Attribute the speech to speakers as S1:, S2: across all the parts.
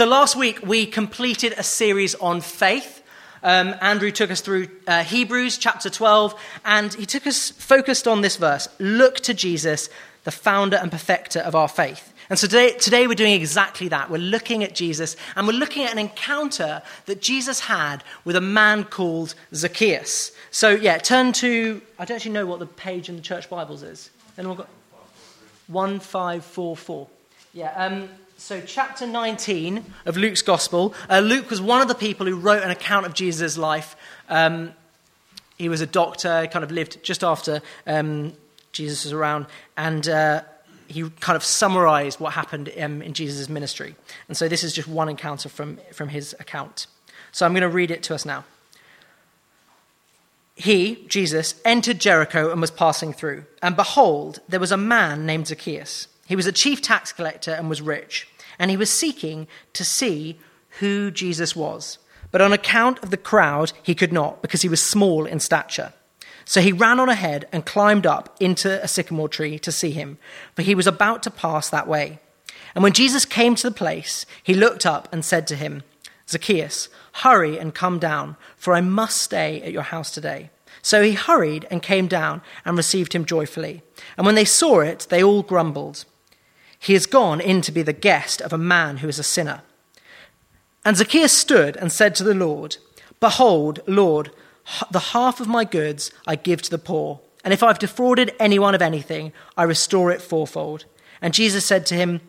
S1: So last week we completed a series on faith. Um, Andrew took us through uh, Hebrews chapter 12, and he took us focused on this verse Look to Jesus, the founder and perfecter of our faith. And so today, today we're doing exactly that. We're looking at Jesus, and we're looking at an encounter that Jesus had with a man called Zacchaeus. So, yeah, turn to, I don't actually know what the page in the church Bibles is. Anyone got? 1544. Yeah, um, so chapter 19 of Luke's Gospel. Uh, Luke was one of the people who wrote an account of Jesus' life. Um, he was a doctor, kind of lived just after um, Jesus was around, and uh, he kind of summarized what happened um, in Jesus' ministry. And so this is just one encounter from, from his account. So I'm going to read it to us now. He, Jesus, entered Jericho and was passing through. And behold, there was a man named Zacchaeus. He was a chief tax collector and was rich. And he was seeking to see who Jesus was. But on account of the crowd, he could not, because he was small in stature. So he ran on ahead and climbed up into a sycamore tree to see him, for he was about to pass that way. And when Jesus came to the place, he looked up and said to him, Zacchaeus, hurry and come down, for I must stay at your house today. So he hurried and came down and received him joyfully. And when they saw it, they all grumbled. He has gone in to be the guest of a man who is a sinner. And Zacchaeus stood and said to the Lord, Behold, Lord, the half of my goods I give to the poor, and if I've defrauded anyone of anything, I restore it fourfold. And Jesus said to him,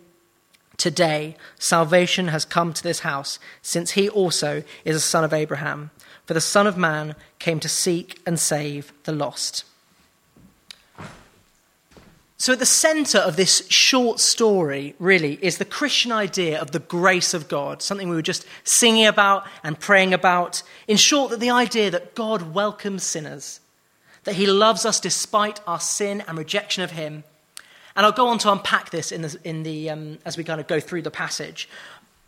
S1: Today salvation has come to this house, since he also is a son of Abraham. For the Son of Man came to seek and save the lost. So, at the center of this short story, really, is the Christian idea of the grace of God, something we were just singing about and praying about. In short, that the idea that God welcomes sinners, that he loves us despite our sin and rejection of him. And I'll go on to unpack this in the, in the, um, as we kind of go through the passage.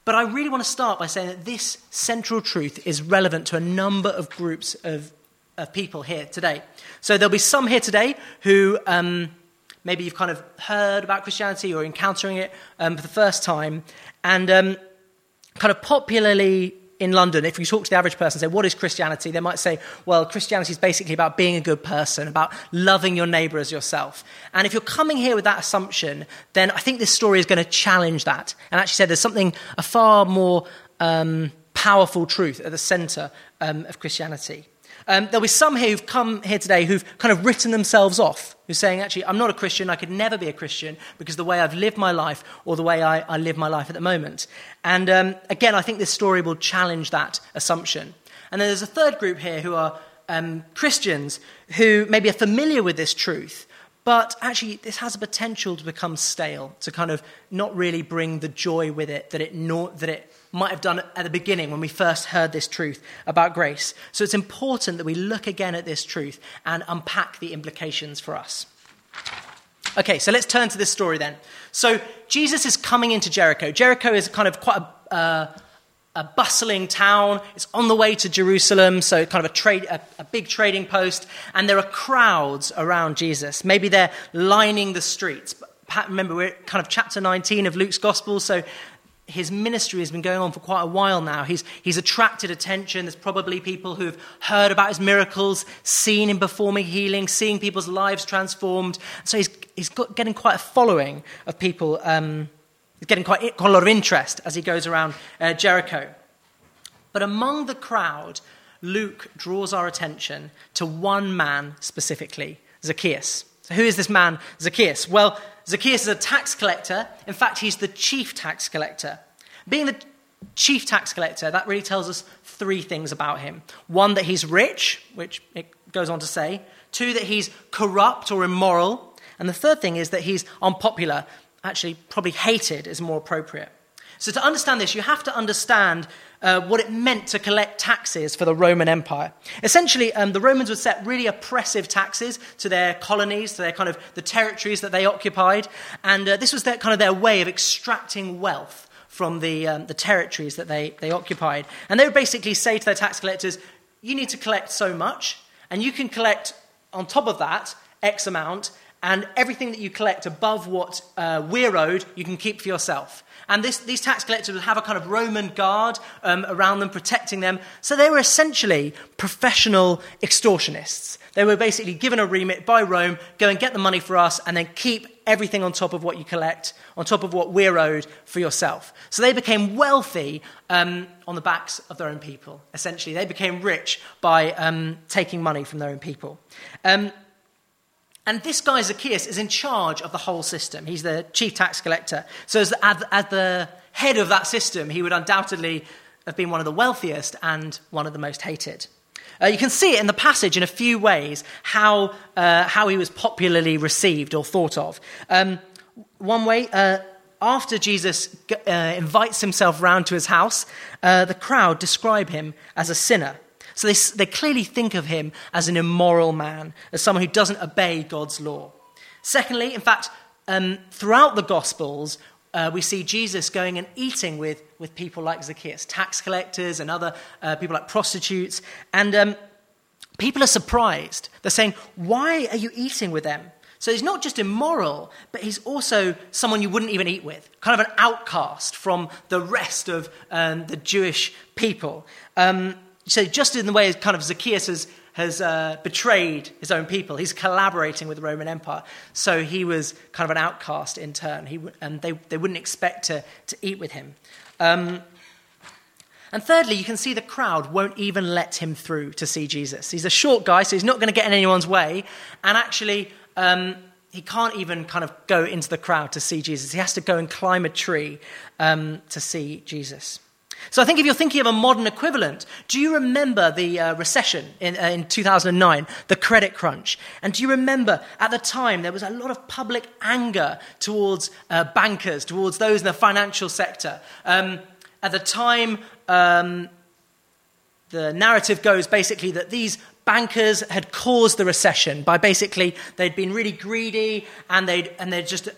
S1: But I really want to start by saying that this central truth is relevant to a number of groups of, of people here today. So, there'll be some here today who. Um, Maybe you've kind of heard about Christianity or encountering it um, for the first time. And um, kind of popularly in London, if you talk to the average person and say, What is Christianity? they might say, Well, Christianity is basically about being a good person, about loving your neighbor as yourself. And if you're coming here with that assumption, then I think this story is going to challenge that and actually say there's something, a far more um, powerful truth at the center um, of Christianity. Um, there'll be some here who've come here today who've kind of written themselves off, who's saying, actually, I'm not a Christian, I could never be a Christian because the way I've lived my life or the way I, I live my life at the moment. And um, again, I think this story will challenge that assumption. And then there's a third group here who are um, Christians who maybe are familiar with this truth, but actually, this has a potential to become stale, to kind of not really bring the joy with it that it, that it might have done at the beginning when we first heard this truth about grace. So it's important that we look again at this truth and unpack the implications for us. Okay, so let's turn to this story then. So Jesus is coming into Jericho. Jericho is kind of quite a. Uh, a bustling town. It's on the way to Jerusalem, so kind of a, trade, a, a, big trading post. And there are crowds around Jesus. Maybe they're lining the streets. Remember, we're kind of chapter 19 of Luke's Gospel, so his ministry has been going on for quite a while now. He's, he's attracted attention. There's probably people who've heard about his miracles, seen him performing healing, seeing people's lives transformed. So he's, he's got, getting quite a following of people. Um, he's getting quite, quite a lot of interest as he goes around uh, Jericho. But among the crowd, Luke draws our attention to one man specifically, Zacchaeus. So, who is this man, Zacchaeus? Well, Zacchaeus is a tax collector. In fact, he's the chief tax collector. Being the chief tax collector, that really tells us three things about him. One, that he's rich, which it goes on to say. Two, that he's corrupt or immoral. And the third thing is that he's unpopular. Actually, probably hated is more appropriate. So, to understand this, you have to understand uh, what it meant to collect taxes for the Roman Empire. Essentially, um, the Romans would set really oppressive taxes to their colonies, to their kind of the territories that they occupied, and uh, this was their, kind of their way of extracting wealth from the, um, the territories that they, they occupied. And they would basically say to their tax collectors, you need to collect so much, and you can collect on top of that X amount, and everything that you collect above what uh, we're owed, you can keep for yourself. And this, these tax collectors would have a kind of Roman guard um, around them, protecting them. So they were essentially professional extortionists. They were basically given a remit by Rome go and get the money for us, and then keep everything on top of what you collect, on top of what we're owed for yourself. So they became wealthy um, on the backs of their own people, essentially. They became rich by um, taking money from their own people. Um, and this guy, Zacchaeus, is in charge of the whole system. He's the chief tax collector. So, as, as the head of that system, he would undoubtedly have been one of the wealthiest and one of the most hated. Uh, you can see it in the passage in a few ways how, uh, how he was popularly received or thought of. Um, one way, uh, after Jesus uh, invites himself round to his house, uh, the crowd describe him as a sinner. So they, they clearly think of him as an immoral man, as someone who doesn't obey God's law. Secondly, in fact, um, throughout the Gospels, uh, we see Jesus going and eating with, with people like Zacchaeus, tax collectors and other uh, people like prostitutes. And um, people are surprised. They're saying, Why are you eating with them? So he's not just immoral, but he's also someone you wouldn't even eat with, kind of an outcast from the rest of um, the Jewish people. Um, so, just in the way kind of Zacchaeus has, has uh, betrayed his own people, he's collaborating with the Roman Empire. So, he was kind of an outcast in turn, he, and they, they wouldn't expect to, to eat with him. Um, and thirdly, you can see the crowd won't even let him through to see Jesus. He's a short guy, so he's not going to get in anyone's way. And actually, um, he can't even kind of go into the crowd to see Jesus. He has to go and climb a tree um, to see Jesus. So I think if you're thinking of a modern equivalent, do you remember the uh, recession in, uh, in 2009, the credit crunch? And do you remember at the time there was a lot of public anger towards uh, bankers, towards those in the financial sector? Um, at the time, um, the narrative goes basically that these bankers had caused the recession by basically they'd been really greedy and they'd, and they'd just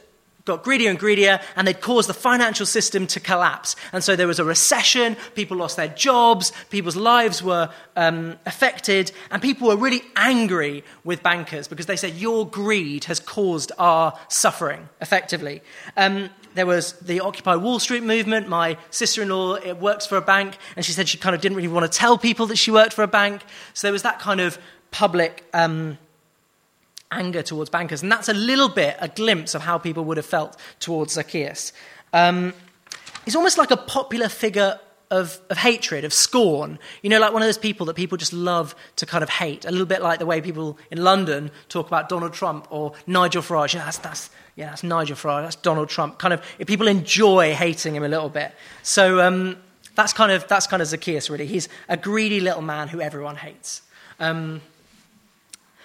S1: got greedier and greedier, and they'd caused the financial system to collapse. And so there was a recession, people lost their jobs, people's lives were um, affected, and people were really angry with bankers because they said, Your greed has caused our suffering, effectively. Um, there was the Occupy Wall Street movement. My sister in law works for a bank, and she said she kind of didn't really want to tell people that she worked for a bank. So there was that kind of public. Um, anger towards bankers. And that's a little bit a glimpse of how people would have felt towards Zacchaeus. Um, he's almost like a popular figure of, of hatred, of scorn. You know, like one of those people that people just love to kind of hate. A little bit like the way people in London talk about Donald Trump or Nigel Farage. Yeah, that's, that's, yeah, that's Nigel Farage, that's Donald Trump. Kind of, people enjoy hating him a little bit. So um, that's, kind of, that's kind of Zacchaeus, really. He's a greedy little man who everyone hates. Um,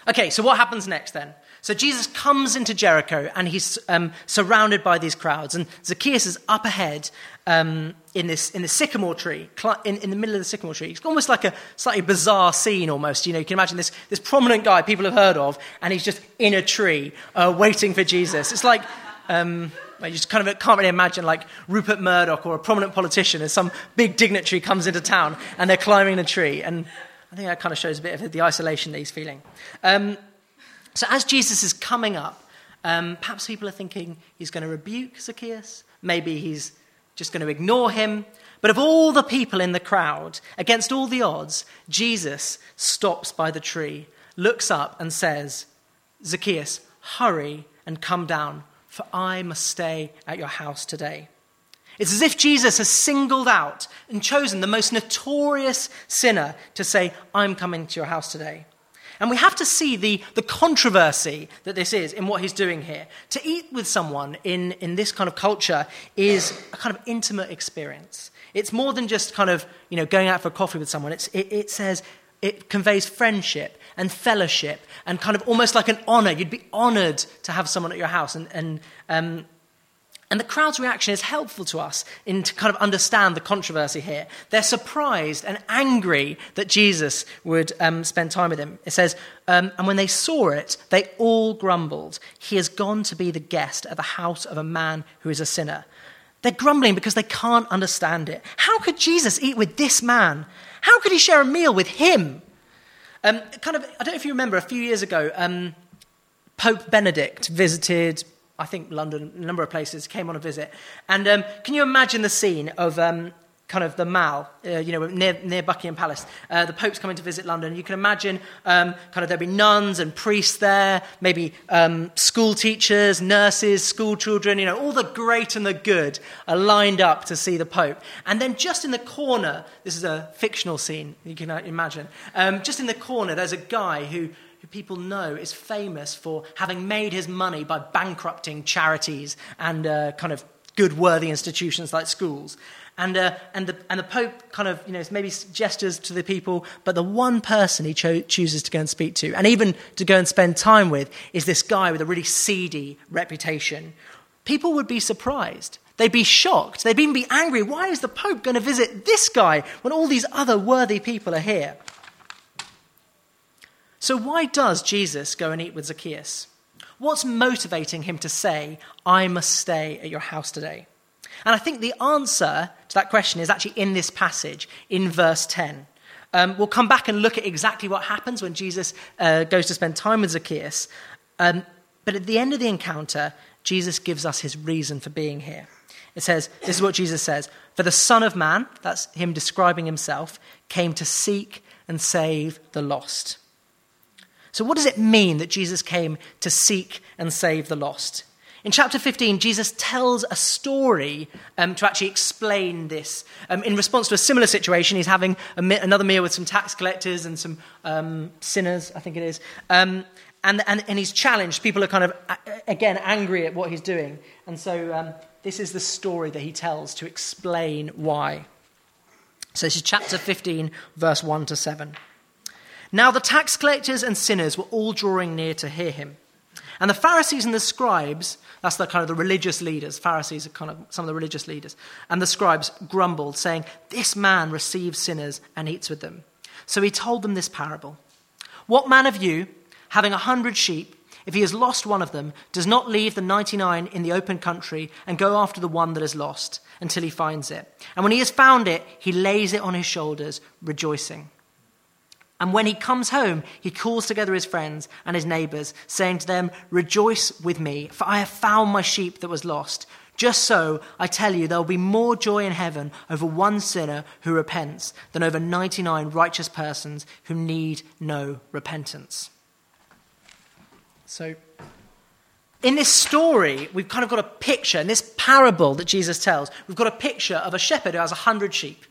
S1: Okay, so what happens next then? So Jesus comes into Jericho and he's um, surrounded by these crowds. And Zacchaeus is up ahead um, in, this, in the sycamore tree, in, in the middle of the sycamore tree. It's almost like a slightly bizarre scene almost. You know, you can imagine this, this prominent guy people have heard of, and he's just in a tree uh, waiting for Jesus. It's like, um, you just kind of can't really imagine like Rupert Murdoch or a prominent politician as some big dignitary comes into town and they're climbing a tree. And I think that kind of shows a bit of the isolation that he's feeling. Um, so as Jesus is coming up, um, perhaps people are thinking he's going to rebuke Zacchaeus. Maybe he's just going to ignore him. But of all the people in the crowd, against all the odds, Jesus stops by the tree, looks up, and says, Zacchaeus, hurry and come down, for I must stay at your house today. It's as if Jesus has singled out and chosen the most notorious sinner to say, I'm coming to your house today. And we have to see the, the controversy that this is in what he's doing here. To eat with someone in, in this kind of culture is a kind of intimate experience. It's more than just kind of, you know, going out for coffee with someone. It's, it, it says, it conveys friendship and fellowship and kind of almost like an honor. You'd be honored to have someone at your house and, and um, and the crowd's reaction is helpful to us in to kind of understand the controversy here. They're surprised and angry that Jesus would um, spend time with them. It says, um, and when they saw it, they all grumbled. He has gone to be the guest at the house of a man who is a sinner. They're grumbling because they can't understand it. How could Jesus eat with this man? How could he share a meal with him? Um, kind of, I don't know if you remember, a few years ago, um, Pope Benedict visited I think London, a number of places, came on a visit. And um, can you imagine the scene of um, kind of the Mall, uh, you know, near, near Buckingham Palace. Uh, the Pope's coming to visit London. You can imagine um, kind of there'll be nuns and priests there, maybe um, school teachers, nurses, school children, you know, all the great and the good are lined up to see the Pope. And then just in the corner, this is a fictional scene, you can imagine, um, just in the corner, there's a guy who who people know is famous for having made his money by bankrupting charities and uh, kind of good, worthy institutions like schools. And, uh, and, the, and the Pope kind of, you know, maybe gestures to the people, but the one person he cho- chooses to go and speak to, and even to go and spend time with, is this guy with a really seedy reputation. People would be surprised. They'd be shocked. They'd even be angry. Why is the Pope going to visit this guy when all these other worthy people are here? So, why does Jesus go and eat with Zacchaeus? What's motivating him to say, I must stay at your house today? And I think the answer to that question is actually in this passage, in verse 10. Um, we'll come back and look at exactly what happens when Jesus uh, goes to spend time with Zacchaeus. Um, but at the end of the encounter, Jesus gives us his reason for being here. It says, This is what Jesus says For the Son of Man, that's him describing himself, came to seek and save the lost. So, what does it mean that Jesus came to seek and save the lost? In chapter 15, Jesus tells a story um, to actually explain this. Um, in response to a similar situation, he's having another meal with some tax collectors and some um, sinners, I think it is. Um, and, and, and, he's challenged. People are kind of, again, angry at what he's doing. And so um, this is the story that he tells to explain why. So this is chapter 15, verse 1 to 7. Now the tax collectors and sinners were all drawing near to hear him. And the Pharisees and the scribes, that's the kind of the religious leaders, Pharisees are kind of some of the religious leaders, and the scribes grumbled, saying, This man receives sinners and eats with them. So he told them this parable What man of you, having a hundred sheep, if he has lost one of them, does not leave the 99 in the open country and go after the one that is lost until he finds it? And when he has found it, he lays it on his shoulders, rejoicing. And when he comes home, he calls together his friends and his neighbors, saying to them, Rejoice with me, for I have found my sheep that was lost. Just so, I tell you, there will be more joy in heaven over one sinner who repents than over 99 righteous persons who need no repentance. So, in this story, we've kind of got a picture, in this parable that Jesus tells, we've got a picture of a shepherd who has 100 sheep.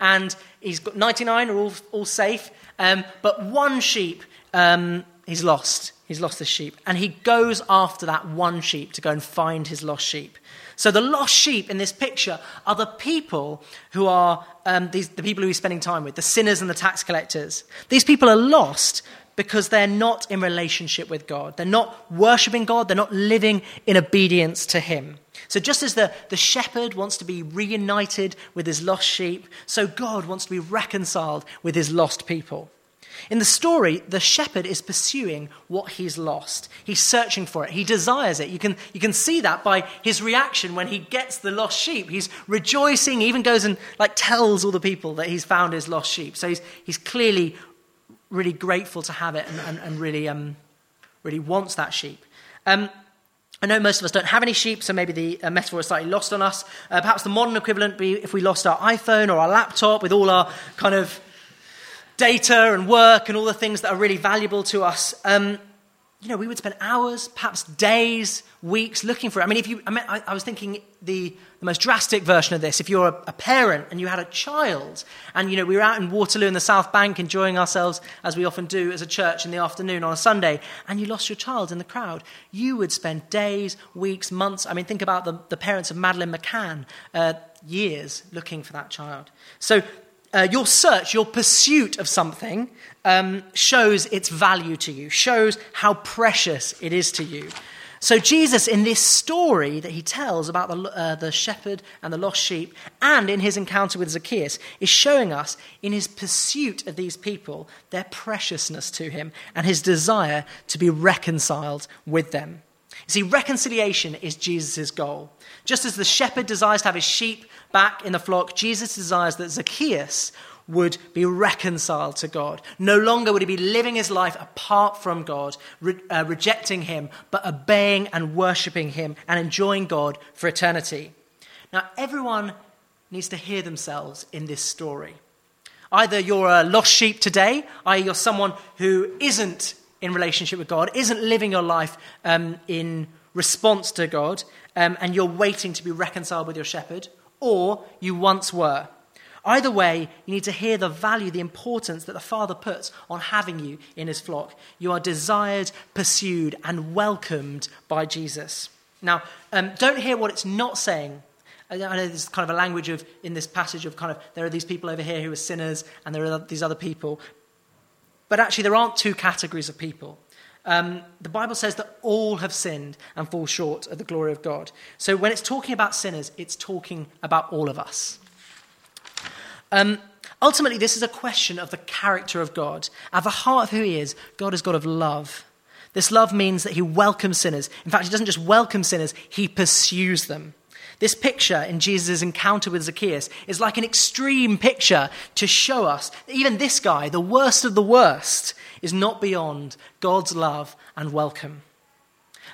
S1: And he's got 99 are all, all safe, um, but one sheep um, he's lost. He's lost his sheep. And he goes after that one sheep to go and find his lost sheep. So the lost sheep in this picture are the people who are um, these, the people who he's spending time with, the sinners and the tax collectors. These people are lost because they're not in relationship with God. They're not worshipping God. They're not living in obedience to Him. So, just as the, the shepherd wants to be reunited with his lost sheep, so God wants to be reconciled with his lost people. In the story, the shepherd is pursuing what he's lost. He's searching for it. He desires it. You can, you can see that by his reaction when he gets the lost sheep. He's rejoicing. He even goes and like tells all the people that he's found his lost sheep. So he's, he's clearly really grateful to have it and, and, and really, um, really wants that sheep. Um, I know most of us don't have any sheep, so maybe the uh, metaphor is slightly lost on us. Uh, perhaps the modern equivalent be if we lost our iPhone or our laptop with all our kind of data and work and all the things that are really valuable to us. Um, you know, we would spend hours, perhaps days, weeks looking for it. I mean, if you, I, mean, I, I was thinking the, the, most drastic version of this, if you're a, a, parent and you had a child, and, you know, we were out in Waterloo in the South Bank enjoying ourselves, as we often do as a church in the afternoon on a Sunday, and you lost your child in the crowd, you would spend days, weeks, months. I mean, think about the, the parents of Madeleine McCann, uh, years looking for that child. So uh, your search, your pursuit of something um, shows its value to you, shows how precious it is to you. So, Jesus, in this story that he tells about the, uh, the shepherd and the lost sheep, and in his encounter with Zacchaeus, is showing us in his pursuit of these people their preciousness to him and his desire to be reconciled with them. See, reconciliation is Jesus' goal. Just as the shepherd desires to have his sheep back in the flock, Jesus desires that Zacchaeus would be reconciled to God. No longer would he be living his life apart from God, re- uh, rejecting him, but obeying and worshipping him and enjoying God for eternity. Now, everyone needs to hear themselves in this story. Either you're a lost sheep today, i.e., you're someone who isn't in relationship with God, isn't living your life um, in response to God, um, and you're waiting to be reconciled with your shepherd, or you once were. Either way, you need to hear the value, the importance that the Father puts on having you in his flock. You are desired, pursued, and welcomed by Jesus. Now, um, don't hear what it's not saying. I know there's kind of a language of in this passage of kind of there are these people over here who are sinners, and there are these other people. But actually, there aren't two categories of people. Um, the Bible says that all have sinned and fall short of the glory of God. So when it's talking about sinners, it's talking about all of us. Um, ultimately, this is a question of the character of God. At the heart of who He is, God is God of love. This love means that He welcomes sinners. In fact, He doesn't just welcome sinners, He pursues them. This picture in Jesus' encounter with Zacchaeus is like an extreme picture to show us that even this guy, the worst of the worst, is not beyond God's love and welcome.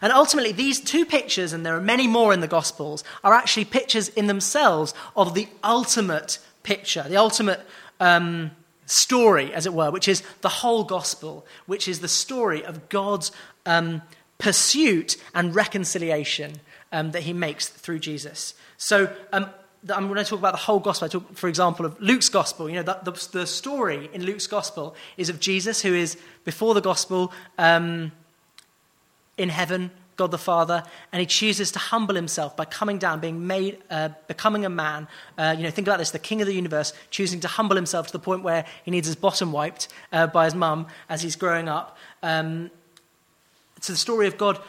S1: And ultimately, these two pictures, and there are many more in the Gospels, are actually pictures in themselves of the ultimate picture, the ultimate um, story, as it were, which is the whole Gospel, which is the story of God's um, pursuit and reconciliation um, that he makes through Jesus. So um, I'm going to talk about the whole gospel. I talk, for example, of Luke's gospel. You know, the, the, the, story in Luke's gospel is of Jesus, who is before the gospel um, in heaven, God the Father, and he chooses to humble himself by coming down, being made, uh, becoming a man. Uh, you know, think about this: the King of the universe choosing to humble himself to the point where he needs his bottom wiped uh, by his mum as he's growing up. Um, it's the story of God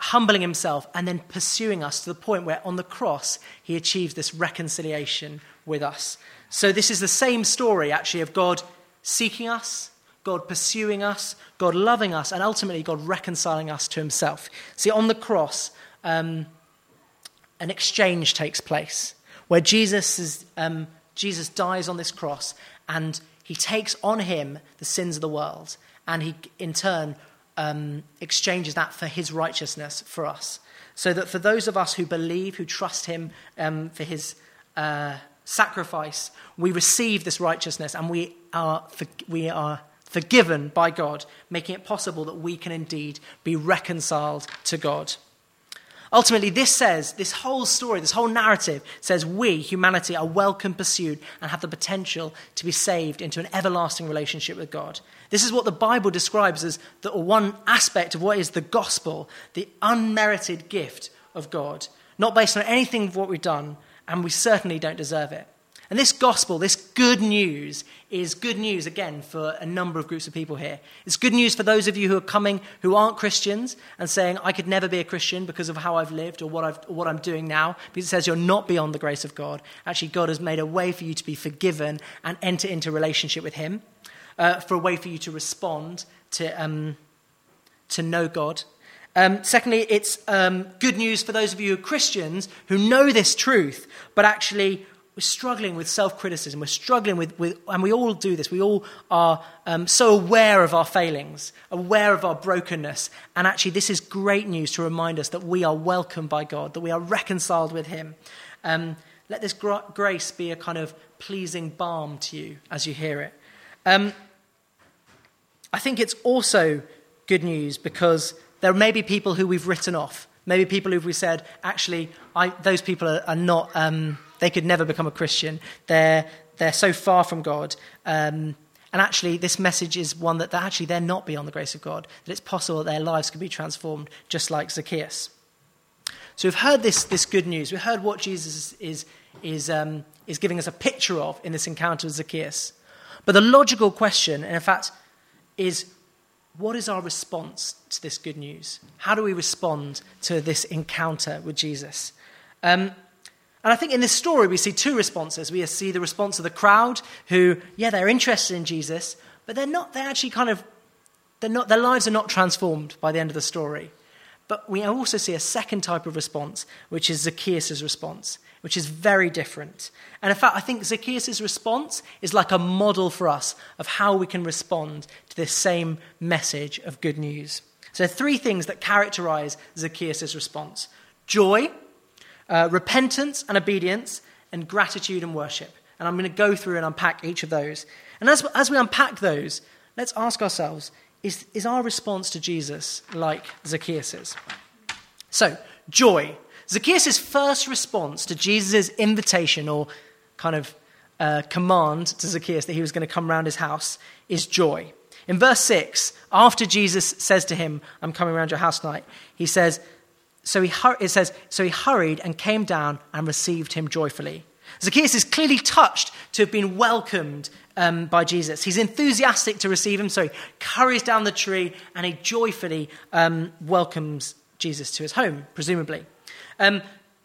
S1: humbling himself and then pursuing us to the point where on the cross he achieves this reconciliation with us. So, this is the same story actually of God seeking us, God pursuing us, God loving us, and ultimately God reconciling us to himself. See, on the cross, um, an exchange takes place where Jesus, is, um, Jesus dies on this cross and he takes on him the sins of the world and he in turn um, exchanges that for his righteousness for us. So that for those of us who believe, who trust him um, for his uh, sacrifice, we receive this righteousness and we are, for, we are forgiven by God, making it possible that we can indeed be reconciled to God. Ultimately, this says, this whole story, this whole narrative says we, humanity, are welcome, pursued, and have the potential to be saved into an everlasting relationship with God. This is what the Bible describes as the one aspect of what is the gospel, the unmerited gift of God, not based on anything of what we've done, and we certainly don't deserve it. And this gospel, this good news, is good news again for a number of groups of people here. It's good news for those of you who are coming who aren't Christians and saying, I could never be a Christian because of how I've lived or what, I've, or what I'm doing now, because it says you're not beyond the grace of God. Actually, God has made a way for you to be forgiven and enter into relationship with Him, uh, for a way for you to respond to, um, to know God. Um, secondly, it's um, good news for those of you who are Christians who know this truth, but actually we're struggling with self criticism. We're struggling with, with, and we all do this. We all are um, so aware of our failings, aware of our brokenness. And actually, this is great news to remind us that we are welcomed by God, that we are reconciled with Him. Um, let this gra- grace be a kind of pleasing balm to you as you hear it. Um, I think it's also good news because there may be people who we've written off. Maybe people who we said, actually, I, those people are, are not um, they could never become a Christian. They're, they're so far from God. Um, and actually, this message is one that they're actually they're not beyond the grace of God, that it's possible that their lives could be transformed just like Zacchaeus. So we've heard this, this good news. We've heard what Jesus is, is, um, is giving us a picture of in this encounter with Zacchaeus. But the logical question, and in fact, is what is our response to this good news? How do we respond to this encounter with Jesus? Um, and I think in this story, we see two responses. We see the response of the crowd who, yeah, they're interested in Jesus, but they're not, they're actually kind of, they're not, their lives are not transformed by the end of the story. But we also see a second type of response, which is Zacchaeus' response. which is very different. And in fact, I think Zacchaeus' response is like a model for us of how we can respond to this same message of good news. So, three things that characterize Zacchaeus' response joy, uh, repentance and obedience, and gratitude and worship. And I'm going to go through and unpack each of those. And as, as we unpack those, let's ask ourselves is, is our response to Jesus like Zacchaeus'? So, joy. Zacchaeus' first response to Jesus' invitation or kind of uh, command to Zacchaeus that he was going to come round his house is joy. In verse 6, after Jesus says to him, I'm coming around your house tonight, he says, so he, it says, so he hurried and came down and received him joyfully. Zacchaeus is clearly touched to have been welcomed um, by Jesus. He's enthusiastic to receive him, so he hurries down the tree and he joyfully um, welcomes Jesus to his home, presumably. Um,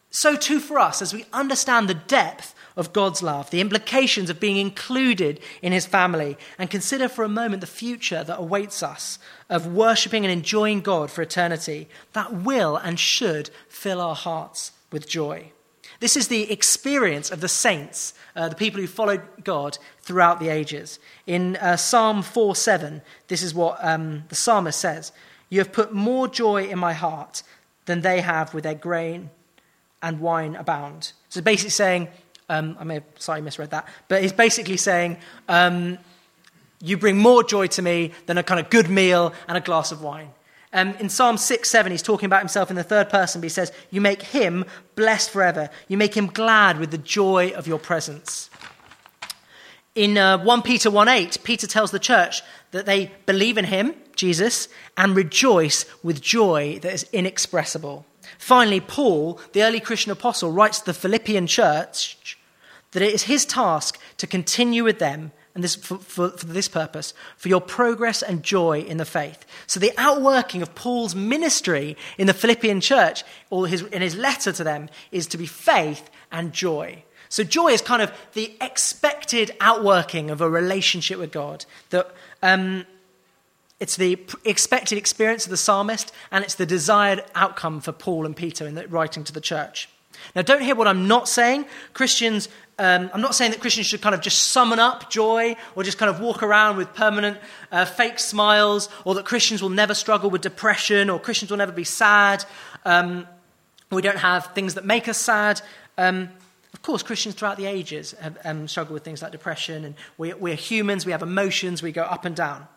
S1: so, too, for us, as we understand the depth of God's love, the implications of being included in his family, and consider for a moment the future that awaits us of worshipping and enjoying God for eternity, that will and should fill our hearts with joy. This is the experience of the saints, uh, the people who followed God throughout the ages. In uh, Psalm 4 7, this is what um, the psalmist says You have put more joy in my heart than they have with their grain and wine abound. So basically saying, um, I may have sorry misread that, but he's basically saying, um, You bring more joy to me than a kind of good meal and a glass of wine. Um, in Psalm 6 7, he's talking about himself in the third person, but he says, You make him blessed forever. You make him glad with the joy of your presence. In uh, 1 Peter 1 8, Peter tells the church that they believe in him, Jesus, and rejoice with joy that is inexpressible. Finally, Paul, the early Christian apostle, writes to the Philippian church that it is his task to continue with them and this, for, for, for, this purpose, for your progress and joy in the faith. So, the outworking of Paul's ministry in the Philippian church, or his, in his letter to them, is to be faith and joy. So, joy is kind of the expected outworking of a relationship with God. That um, it's the expected experience of the psalmist, and it's the desired outcome for Paul and Peter in the, writing to the church. Now, don't hear what I'm not saying. Christians, um, I'm not saying that Christians should kind of just summon up joy or just kind of walk around with permanent uh, fake smiles, or that Christians will never struggle with depression, or Christians will never be sad. Um, we don't have things that make us sad. Um, of course, Christians throughout the ages have um, struggled with things like depression, and we, we're humans, we have emotions, we go up and down.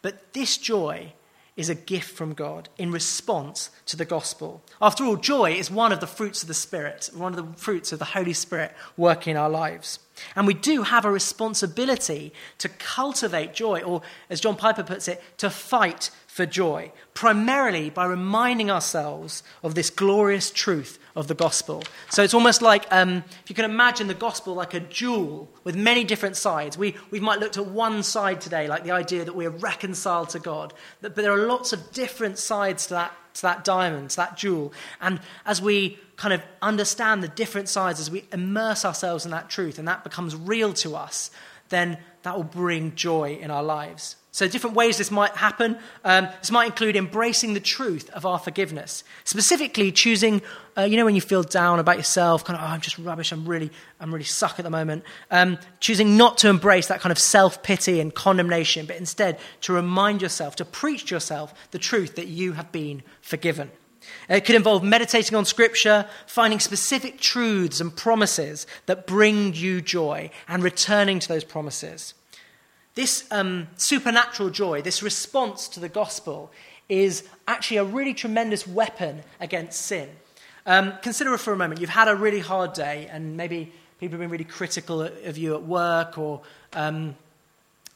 S1: But this joy is a gift from God in response to the gospel. After all, joy is one of the fruits of the Spirit, one of the fruits of the Holy Spirit working in our lives. And we do have a responsibility to cultivate joy, or as John Piper puts it, to fight for joy, primarily by reminding ourselves of this glorious truth of the gospel. So it's almost like, um, if you can imagine the gospel like a jewel with many different sides. We, we might look at one side today, like the idea that we're reconciled to God, but there are lots of different sides to that, to that diamond, to that jewel. And as we kind of understand the different sides, as we immerse ourselves in that truth, and that becomes real to us, then that will bring joy in our lives. So, different ways this might happen. Um, this might include embracing the truth of our forgiveness. Specifically, choosing, uh, you know, when you feel down about yourself, kind of, oh, I'm just rubbish, I'm really, I'm really suck at the moment. Um, choosing not to embrace that kind of self pity and condemnation, but instead to remind yourself, to preach to yourself the truth that you have been forgiven. It could involve meditating on Scripture, finding specific truths and promises that bring you joy, and returning to those promises. This um, supernatural joy, this response to the gospel, is actually a really tremendous weapon against sin. Um, consider for a moment. You've had a really hard day, and maybe people have been really critical of you at work or um,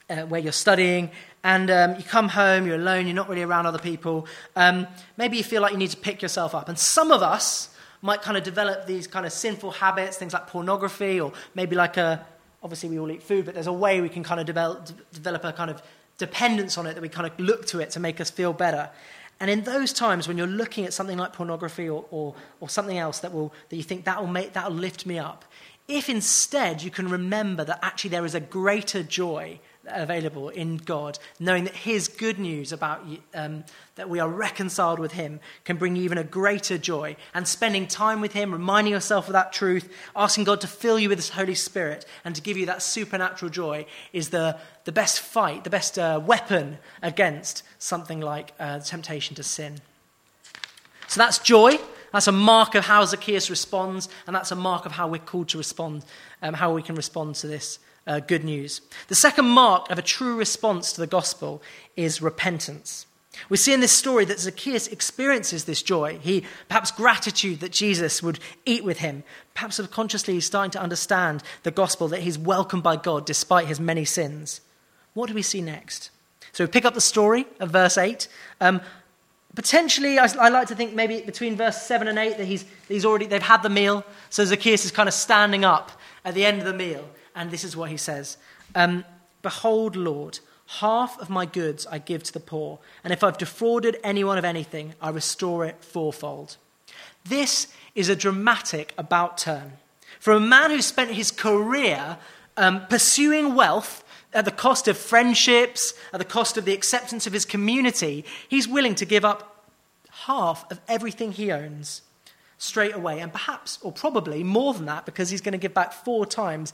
S1: uh, where you're studying, and um, you come home, you're alone, you're not really around other people. Um, maybe you feel like you need to pick yourself up. And some of us might kind of develop these kind of sinful habits, things like pornography, or maybe like a obviously we all eat food, but there's a way we can kind of develop, develop a kind of dependence on it that we kind of look to it to make us feel better. And in those times when you're looking at something like pornography or, or, or something else that, will, that you think that will, make, that will lift me up, if instead you can remember that actually there is a greater joy available in God, knowing that His good news about um, that we are reconciled with Him can bring you even a greater joy. And spending time with Him, reminding yourself of that truth, asking God to fill you with His Holy Spirit and to give you that supernatural joy is the, the best fight, the best uh, weapon against something like uh, temptation to sin. So that's joy. That's a mark of how Zacchaeus responds, and that's a mark of how we're called to respond, um, how we can respond to this uh, good news. The second mark of a true response to the gospel is repentance. We see in this story that Zacchaeus experiences this joy. He, perhaps gratitude that Jesus would eat with him. Perhaps subconsciously, he's starting to understand the gospel that he's welcomed by God despite his many sins. What do we see next? So we pick up the story of verse 8. Um, potentially, I, I, like to think maybe between verse 7 and 8 that he's, he's already, they've had the meal. So Zacchaeus is kind of standing up at the end of the meal. And this is what he says um, Behold, Lord, half of my goods I give to the poor, and if I've defrauded anyone of anything, I restore it fourfold. This is a dramatic about turn. For a man who spent his career um, pursuing wealth at the cost of friendships, at the cost of the acceptance of his community, he's willing to give up half of everything he owns straight away, and perhaps, or probably more than that, because he's going to give back four times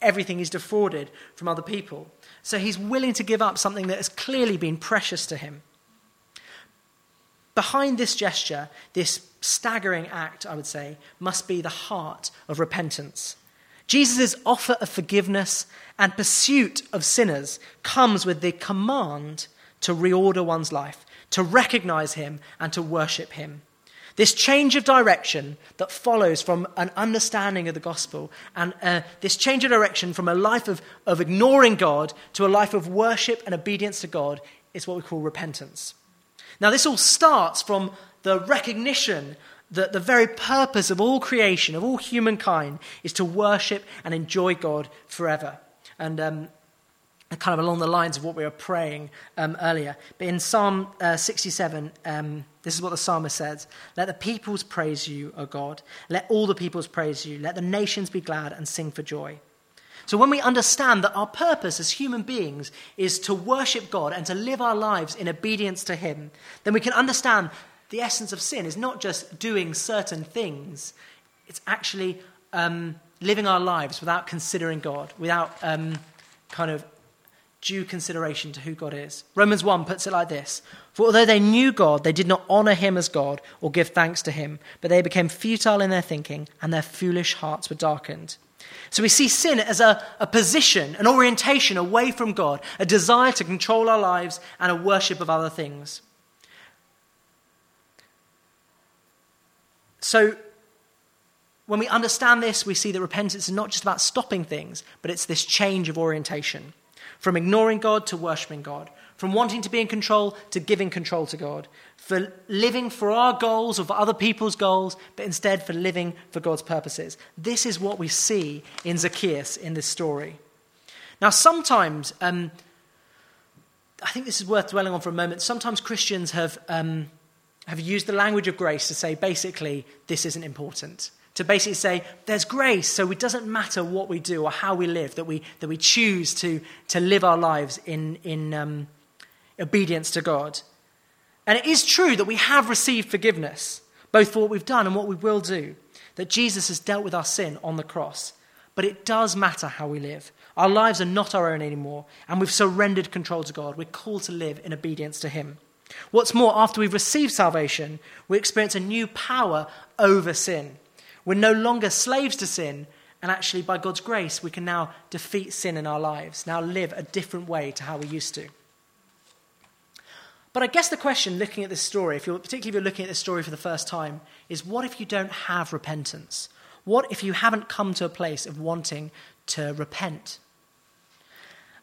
S1: everything he's defrauded from other people. So he's willing to give up something that has clearly been precious to him. Behind this gesture, this staggering act, I would say, must be the heart of repentance. Jesus' offer of forgiveness and pursuit of sinners comes with the command to reorder one's life, to recognize him, and to worship him. This change of direction that follows from an understanding of the gospel, and uh, this change of direction from a life of, of ignoring God to a life of worship and obedience to God, is what we call repentance. Now, this all starts from the recognition that the very purpose of all creation, of all humankind, is to worship and enjoy God forever. And um, kind of along the lines of what we were praying um, earlier. But in Psalm uh, 67, um, this is what the psalmist says Let the peoples praise you, O God. Let all the peoples praise you. Let the nations be glad and sing for joy. So, when we understand that our purpose as human beings is to worship God and to live our lives in obedience to Him, then we can understand the essence of sin is not just doing certain things, it's actually um, living our lives without considering God, without um, kind of due consideration to who God is. Romans 1 puts it like this For although they knew God, they did not honor him as God or give thanks to him, but they became futile in their thinking, and their foolish hearts were darkened. So we see sin as a, a position, an orientation away from God, a desire to control our lives, and a worship of other things. So when we understand this, we see that repentance is not just about stopping things, but it's this change of orientation from ignoring God to worshipping God, from wanting to be in control to giving control to God, for living for our goals or for other people's goals, but instead for living for God's purposes. This is what we see in Zacchaeus in this story. Now, sometimes, um, I think this is worth dwelling on for a moment. Sometimes Christians have, um, have used the language of grace to say basically, this isn't important to basically say there's grace, so it doesn't matter what we do or how we live, that we, that we choose to, to live our lives in, in um, obedience to God. And it is true that we have received forgiveness, both for what we've done and what we will do, that Jesus has dealt with our sin on the cross. But it does matter how we live. Our lives are not our own anymore, and we've surrendered control to God. We're called to live in obedience to Him. What's more, after we've received salvation, we experience a new power over sin. We're no longer slaves to sin, and actually, by God's grace, we can now defeat sin in our lives, now live a different way to how we used to. But I guess the question, looking at this story, if you're, particularly if you're looking at this story for the first time, is what if you don't have repentance? What if you haven't come to a place of wanting to repent?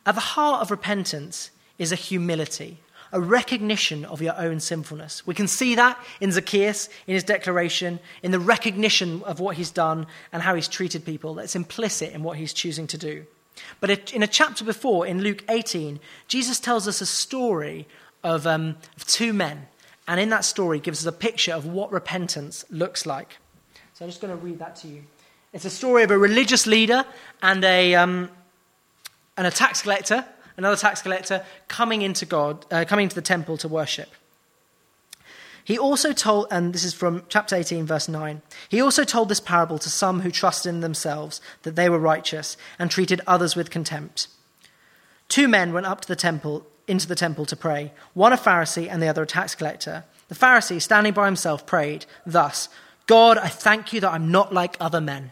S1: At the heart of repentance is a humility, a recognition of your own sinfulness. We can see that in Zacchaeus, in his declaration, in the recognition of what he's done and how he's treated people. That's implicit in what he's choosing to do. But in a chapter before, in Luke 18, Jesus tells us a story of, um, of two men. And in that story, gives us a picture of what repentance looks like. So I'm just going to read that to you. It's a story of a religious leader and a, um, and a tax collector another tax collector, coming into God, uh, coming into the temple to worship. He also told, and this is from chapter 18, verse 9, he also told this parable to some who trusted in themselves that they were righteous and treated others with contempt. Two men went up to the temple, into the temple to pray, one a Pharisee and the other a tax collector. The Pharisee, standing by himself, prayed thus God, I thank you that I'm not like other men,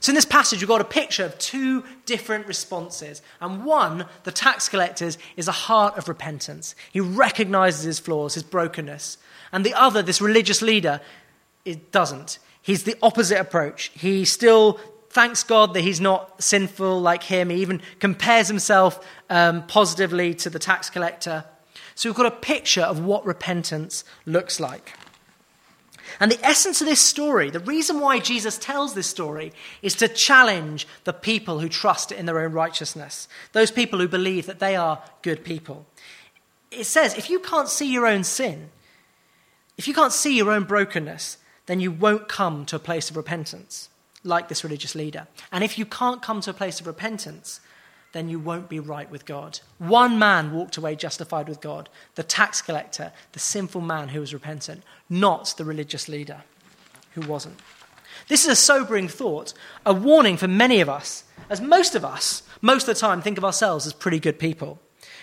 S1: So, in this passage, we've got a picture of two different responses. And one, the tax collector's, is a heart of repentance. He recognizes his flaws, his brokenness. And the other, this religious leader, it doesn't. He's the opposite approach. He still thanks God that he's not sinful like him. He even compares himself um, positively to the tax collector. So we've got a picture of what repentance looks like. And the essence of this story, the reason why Jesus tells this story, is to challenge the people who trust in their own righteousness, those people who believe that they are good people. It says, if you can't see your own sin, if you can't see your own brokenness, then you won't come to a place of repentance, like this religious leader. And if you can't come to a place of repentance, then you won't be right with God. One man walked away justified with God the tax collector, the sinful man who was repentant, not the religious leader who wasn't. This is a sobering thought, a warning for many of us, as most of us, most of the time, think of ourselves as pretty good people.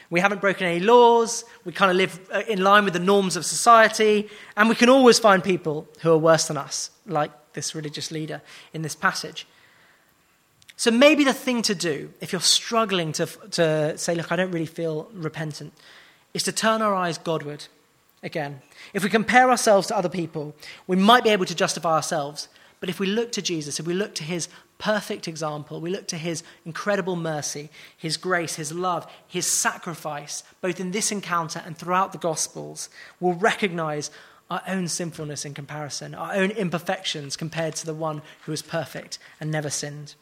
S1: We haven't broken any laws, we kind of live uh, in line with the norms of society, and we can always find people who are worse than us, like this religious leader in this passage. So maybe the thing to do, if you're struggling to, to say, look, I don't really feel repentant, is to turn our eyes Godward again. If we compare ourselves to other people, we might be able to justify ourselves. But if we look to Jesus, if we look to his perfect example, we look to his incredible mercy, his grace, his love, his sacrifice, both in this encounter and throughout the Gospels, we'll recognize our own sinfulness in comparison, our own imperfections compared to the one who is perfect and never sinned.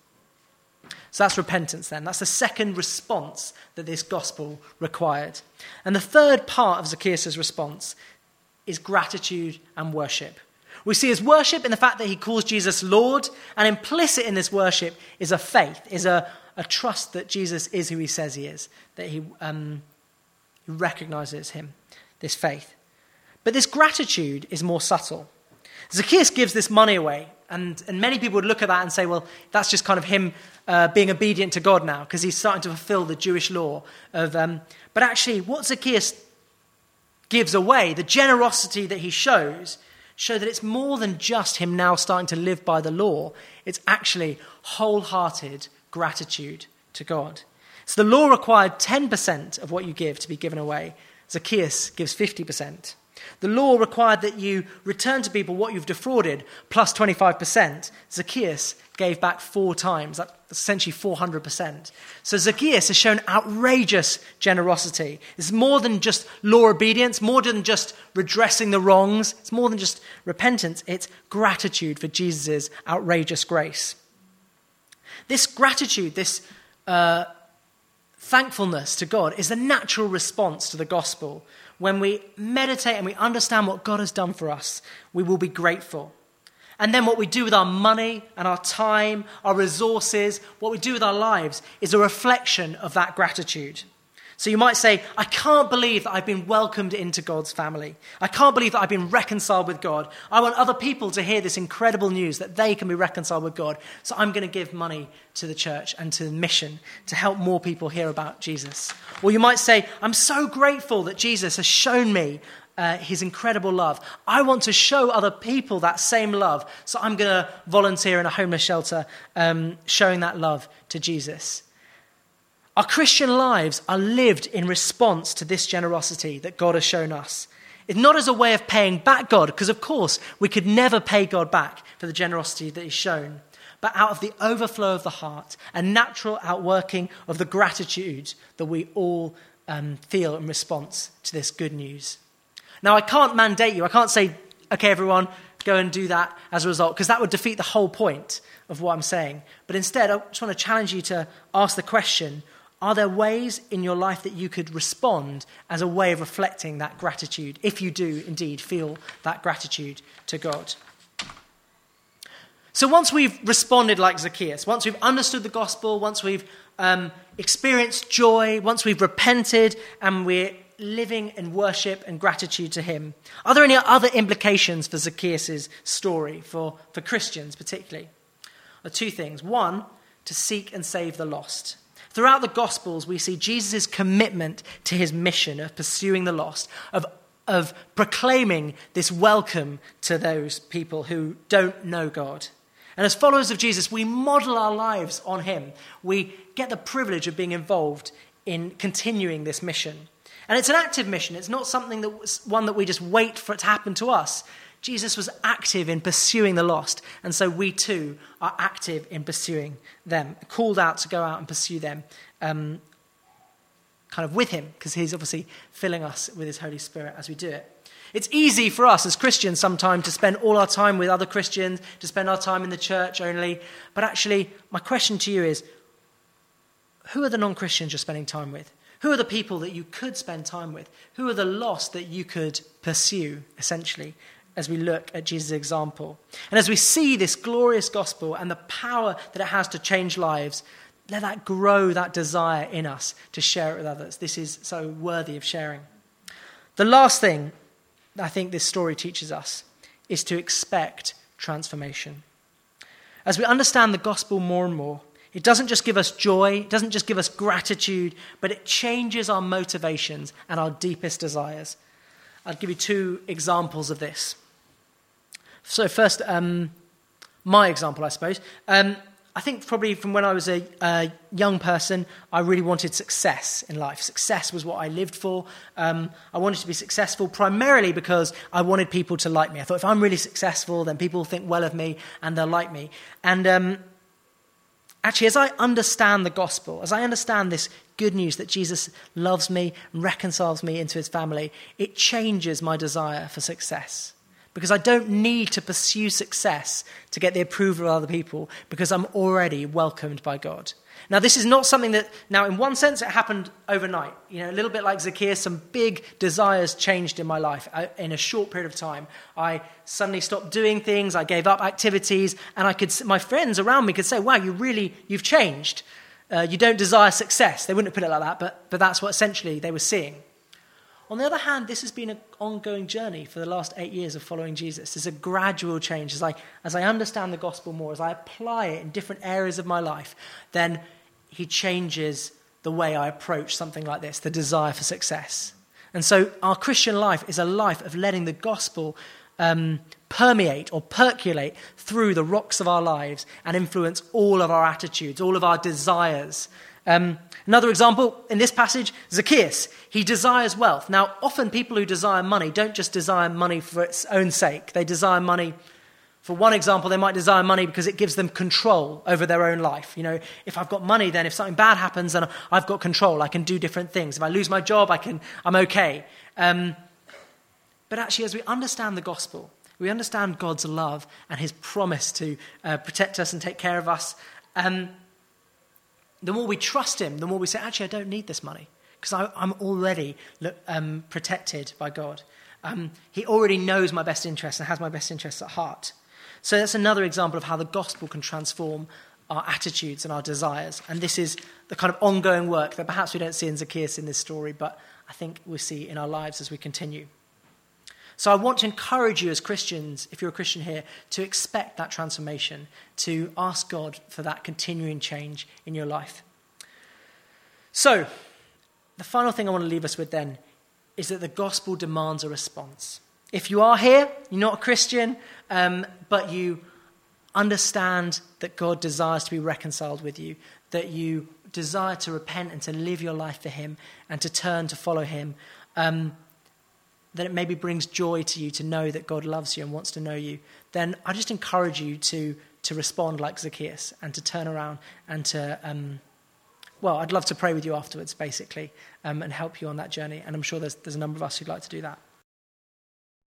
S1: So that's repentance then. That's the second response that this gospel required. And the third part of Zacchaeus' response is gratitude and worship. We see his worship in the fact that he calls Jesus Lord, and implicit in this worship is a faith, is a, a trust that Jesus is who he says he is, that he, um, he recognizes him, this faith. But this gratitude is more subtle. Zacchaeus gives this money away, and, and many people would look at that and say, well, that's just kind of him uh, being obedient to God now, because he's starting to fulfill the Jewish law. Of, um, but actually, what Zacchaeus gives away, the generosity that he shows, show that it's more than just him now starting to live by the law. It's actually wholehearted gratitude to God. So the law required 10% of what you give to be given away. Zacchaeus gives 50%. The law required that you return to people what you've defrauded plus 25%. Zacchaeus gave back four times, that's essentially 400%. So Zacchaeus has shown outrageous generosity. It's more than just law obedience, more than just redressing the wrongs, it's more than just repentance, it's gratitude for Jesus' outrageous grace. This gratitude, this uh, thankfulness to God, is the natural response to the gospel when we meditate and we understand what God has done for us, we will be grateful. And then what we do with our money and our time, our resources, what we do with our lives is a reflection of that gratitude. So you might say, I can't believe that I've been welcomed into God's family. I can't believe that I've been reconciled with God. I want other people to hear this incredible news that they can be reconciled with God. So I'm going to give money to the church and to the mission to help more people hear about Jesus. Or you might say, I'm so grateful that Jesus has shown me uh, his incredible love. I want to show other people that same love. So I'm going to volunteer in a homeless shelter, um, showing that love to Jesus. Our Christian lives are lived in response to this generosity that God has shown us. It's not as a way of paying back God, because of course we could never pay God back for the generosity that He's shown, but out of the overflow of the heart, a natural outworking of the gratitude that we all um, feel in response to this good news. Now, I can't mandate you. I can't say, okay, everyone, go and do that as a result, because that would defeat the whole point of what I'm saying. But instead, I just want to challenge you to ask the question are there ways in your life that you could respond as a way of reflecting that gratitude, if you do indeed feel that gratitude to God? So once we've responded like Zacchaeus, once we've understood the gospel, once we've um, experienced joy, once we've repented and we're living in worship and gratitude to him, are there any other implications for Zacchaeus' story, for, for Christians particularly? Are two things. One, to seek and save the lost. Throughout the Gospels, we see Jesus' commitment to his mission of pursuing the lost, of, of proclaiming this welcome to those people who don't know God. And as followers of Jesus, we model our lives on him. We get the privilege of being involved in continuing this mission. And it's an active mission. It's not something that one that we just wait for it to happen to us. Jesus was active in pursuing the lost, and so we too are active in pursuing them, called out to go out and pursue them, um, kind of with Him, because He's obviously filling us with His Holy Spirit as we do it. It's easy for us as Christians sometimes to spend all our time with other Christians, to spend our time in the church only. But actually, my question to you is who are the non Christians you're spending time with? Who are the people that you could spend time with? Who are the lost that you could pursue, essentially? As we look at Jesus' example. And as we see this glorious gospel and the power that it has to change lives, let that grow that desire in us to share it with others. This is so worthy of sharing. The last thing I think this story teaches us is to expect transformation. As we understand the gospel more and more, it doesn't just give us joy, it doesn't just give us gratitude, but it changes our motivations and our deepest desires. I'll give you two examples of this. So, first, um, my example, I suppose. Um, I think probably from when I was a, a, young person, I really wanted success in life. Success was what I lived for. Um, I wanted to be successful primarily because I wanted people to like me. I thought if I'm really successful, then people will think well of me and they'll like me. And um, actually, as I understand the gospel, as I understand this good news that Jesus loves me and reconciles me into his family, it changes my desire for success because I don't need to pursue success to get the approval of other people because I'm already welcomed by God. Now, this is not something that, now, in one sense, it happened overnight. You know, a little bit like Zacchaeus, some big desires changed in my life in a short period of time. I suddenly stopped doing things, I gave up activities, and I could, my friends around me could say, wow, you really, you've changed. Uh, you don't desire success. They wouldn't have put it like that, but, but that's what essentially they were seeing. On the other hand, this has been an ongoing journey for the last eight years of following Jesus. There's a gradual change. As I, as I understand the gospel more, as I apply it in different areas of my life, then he changes the way I approach something like this the desire for success. And so our Christian life is a life of letting the gospel um, permeate or percolate through the rocks of our lives and influence all of our attitudes, all of our desires. Um, Another example in this passage Zacchaeus. He desires wealth. Now, often people who desire money don't just desire money for its own sake. They desire money, for one example, they might desire money because it gives them control over their own life. You know, if I've got money, then if something bad happens, then I've got control. I can do different things. If I lose my job, I can, I'm okay. Um, but actually, as we understand the gospel, we understand God's love and his promise to uh, protect us and take care of us. Um, the more we trust Him, the more we say, actually, I don't need this money because I'm already um, protected by God. Um, he already knows my best interests and has my best interests at heart. So that's another example of how the gospel can transform our attitudes and our desires. And this is the kind of ongoing work that perhaps we don't see in Zacchaeus in this story, but I think we see in our lives as we continue. So I want to encourage you as Christians, if you're a Christian here, to expect that transformation, to ask God for that continuing change in your life. So, the final thing I want to leave us with then is that the gospel demands a response. If you are here, you're not a Christian, um, but you understand that God desires to be reconciled with you, that you desire to repent and to live your life for Him and to turn to follow Him, um, that it maybe brings joy to you to know that God loves you and wants to know you, then I just encourage you to, to respond like Zacchaeus and to turn around and to, um, well, I'd love to pray with you afterwards, basically, um, and help you on that journey. And I'm sure there's, there's a number of us who'd like to do that.